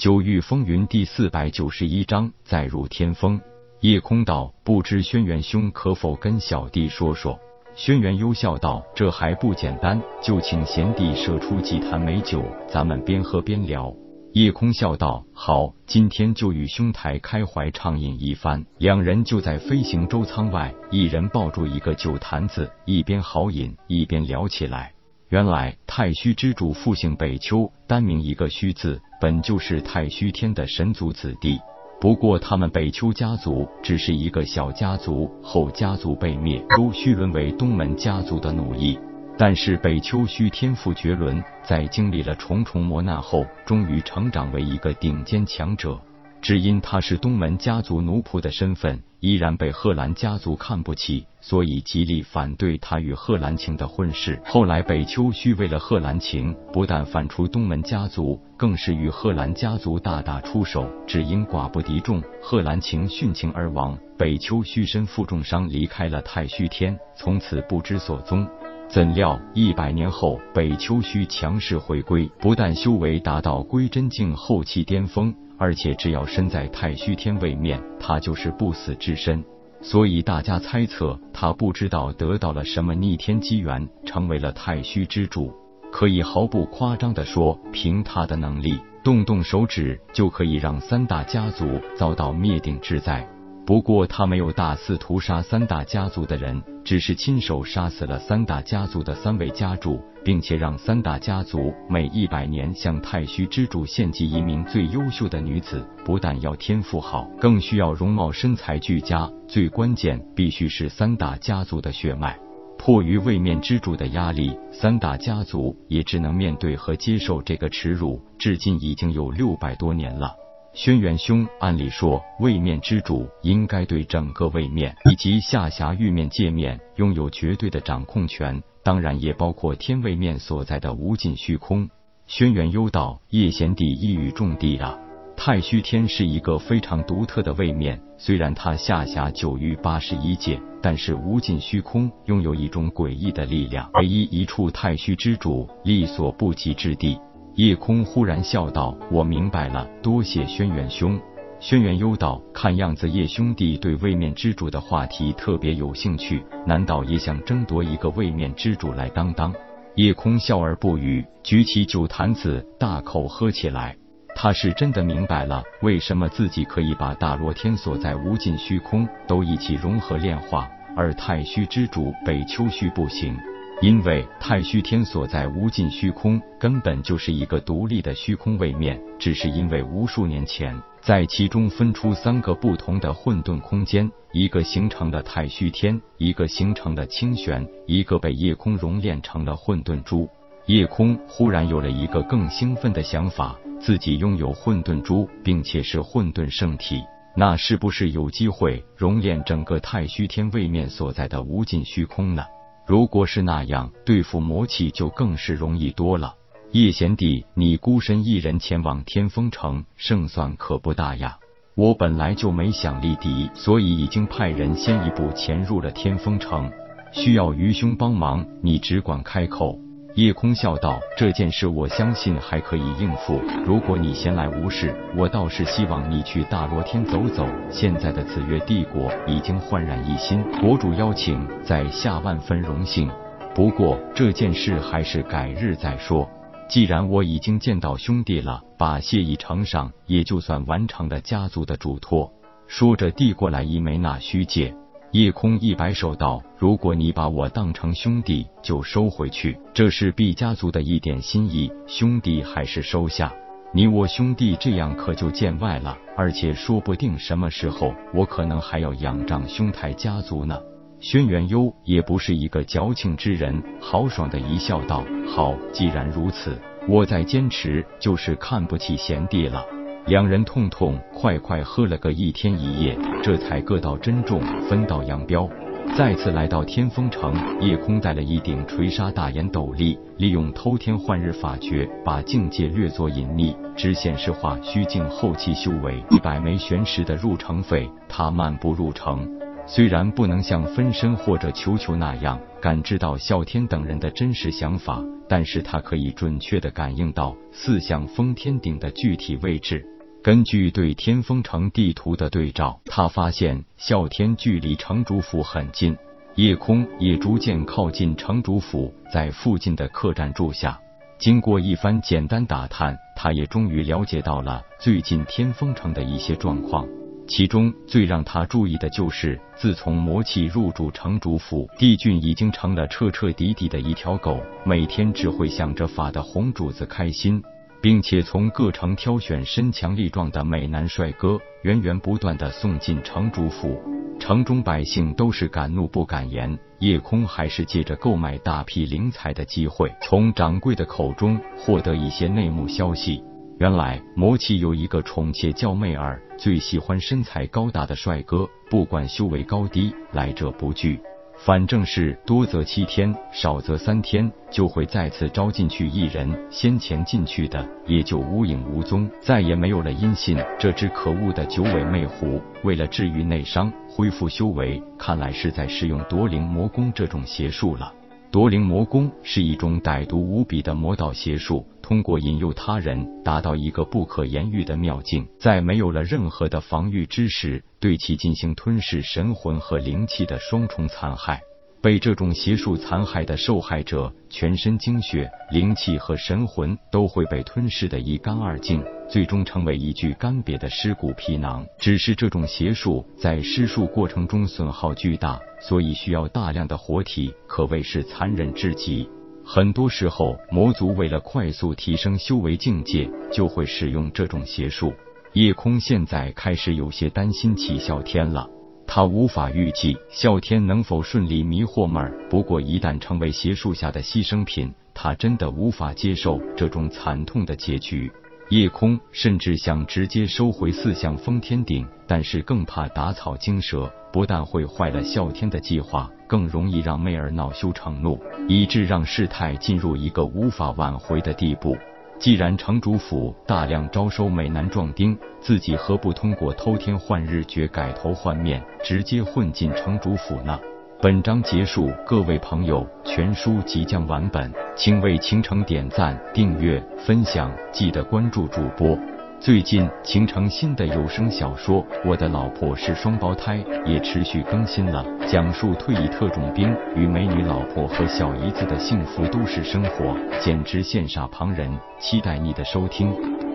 九域风云第四百九十一章再入天风。夜空道，不知轩辕兄可否跟小弟说说？轩辕幽笑道：“这还不简单，就请贤弟射出几坛美酒，咱们边喝边聊。”夜空笑道：“好，今天就与兄台开怀畅饮一番。”两人就在飞行舟舱外，一人抱住一个酒坛子，一边豪饮一边聊起来。原来太虚之主复姓北丘，单名一个虚字，本就是太虚天的神族子弟。不过他们北丘家族只是一个小家族，后家族被灭，都须沦为东门家族的奴役。但是北丘虚天赋绝伦，在经历了重重磨难后，终于成长为一个顶尖强者。只因他是东门家族奴仆的身份，依然被贺兰家族看不起，所以极力反对他与贺兰晴的婚事。后来北秋虚为了贺兰晴，不但反出东门家族，更是与贺兰家族大打出手。只因寡不敌众，贺兰晴殉情而亡，北秋虚身负重伤离开了太虚天，从此不知所踪。怎料一百年后，北秋虚强势回归，不但修为达到归真境后期巅峰。而且只要身在太虚天位面，他就是不死之身。所以大家猜测，他不知道得到了什么逆天机缘，成为了太虚之主。可以毫不夸张的说，凭他的能力，动动手指就可以让三大家族遭到灭顶之灾。不过他没有大肆屠杀三大家族的人，只是亲手杀死了三大家族的三位家主，并且让三大家族每一百年向太虚之主献祭一名最优秀的女子。不但要天赋好，更需要容貌身材俱佳，最关键必须是三大家族的血脉。迫于位面之主的压力，三大家族也只能面对和接受这个耻辱，至今已经有六百多年了。轩辕兄，按理说位面之主应该对整个位面以及下辖域面界面拥有绝对的掌控权，当然也包括天位面所在的无尽虚空。轩辕幽道，叶贤弟一语中的啊！太虚天是一个非常独特的位面，虽然它下辖九域八十一界，但是无尽虚空拥有一种诡异的力量，唯一一处太虚之主力所不及之地。夜空忽然笑道：“我明白了，多谢轩辕兄。”轩辕幽道：“看样子叶兄弟对位面之主的话题特别有兴趣，难道也想争夺一个位面之主来当当？”夜空笑而不语，举起酒坛子，大口喝起来。他是真的明白了，为什么自己可以把大罗天所在无尽虚空都一起融合炼化，而太虚之主北丘虚不行。因为太虚天所在无尽虚空根本就是一个独立的虚空位面，只是因为无数年前在其中分出三个不同的混沌空间，一个形成了太虚天，一个形成了清玄，一个被夜空熔炼成了混沌珠。夜空忽然有了一个更兴奋的想法，自己拥有混沌珠，并且是混沌圣体，那是不是有机会熔炼整个太虚天位面所在的无尽虚空呢？如果是那样，对付魔气就更是容易多了。叶贤弟，你孤身一人前往天风城，胜算可不大呀。我本来就没想立敌，所以已经派人先一步潜入了天风城。需要愚兄帮忙，你只管开口。夜空笑道：“这件事我相信还可以应付。如果你闲来无事，我倒是希望你去大罗天走走。现在的紫月帝国已经焕然一新，国主邀请，在下万分荣幸。不过这件事还是改日再说。既然我已经见到兄弟了，把谢意呈上，也就算完成了家族的嘱托。”说着递过来一枚纳虚戒。夜空一摆手道：“如果你把我当成兄弟，就收回去。这是毕家族的一点心意，兄弟还是收下。你我兄弟这样可就见外了，而且说不定什么时候我可能还要仰仗兄台家族呢。”轩辕幽也不是一个矫情之人，豪爽的一笑道：“好，既然如此，我再坚持就是看不起贤弟了。”两人痛痛快快喝了个一天一夜，这才各道珍重，分道扬镳。再次来到天风城，夜空带了一顶垂沙大檐斗笠，利用偷天换日法诀，把境界略作隐匿，只显示化虚境后期修为一百枚玄石的入城费。他漫步入城，虽然不能像分身或者球球那样感知到啸天等人的真实想法，但是他可以准确的感应到四象封天顶的具体位置。根据对天风城地图的对照，他发现啸天距离城主府很近，夜空也逐渐靠近城主府，在附近的客栈住下。经过一番简单打探，他也终于了解到了最近天风城的一些状况。其中最让他注意的就是，自从魔气入主城主府，帝俊已经成了彻彻底底的一条狗，每天只会想着法的红主子开心。并且从各城挑选身强力壮的美男帅哥，源源不断的送进城主府。城中百姓都是敢怒不敢言，夜空还是借着购买大批灵材的机会，从掌柜的口中获得一些内幕消息。原来魔气有一个宠妾叫媚儿，最喜欢身材高大的帅哥，不管修为高低，来者不拒。反正是多则七天，少则三天，就会再次招进去一人。先前进去的也就无影无踪，再也没有了音信。这只可恶的九尾魅狐，为了治愈内伤、恢复修为，看来是在使用夺灵魔功这种邪术了。夺灵魔功是一种歹毒无比的魔道邪术，通过引诱他人，达到一个不可言喻的妙境，在没有了任何的防御之时，对其进行吞噬神魂和灵气的双重残害。被这种邪术残害的受害者，全身精血、灵气和神魂都会被吞噬的一干二净，最终成为一具干瘪的尸骨皮囊。只是这种邪术在施术过程中损耗巨大，所以需要大量的活体，可谓是残忍至极。很多时候，魔族为了快速提升修为境界，就会使用这种邪术。夜空现在开始有些担心起啸天了。他无法预计啸天能否顺利迷惑妹儿，不过一旦成为邪术下的牺牲品，他真的无法接受这种惨痛的结局。夜空甚至想直接收回四象封天顶，但是更怕打草惊蛇，不但会坏了啸天的计划，更容易让妹儿恼羞成怒，以致让事态进入一个无法挽回的地步。既然城主府大量招收美男壮丁，自己何不通过偷天换日诀改头换面，直接混进城主府呢？本章结束，各位朋友，全书即将完本，请为倾城点赞、订阅、分享，记得关注主播。最近，形成新的有声小说《我的老婆是双胞胎》也持续更新了，讲述退役特种兵与美女老婆和小姨子的幸福都市生活，简直羡煞旁人。期待你的收听。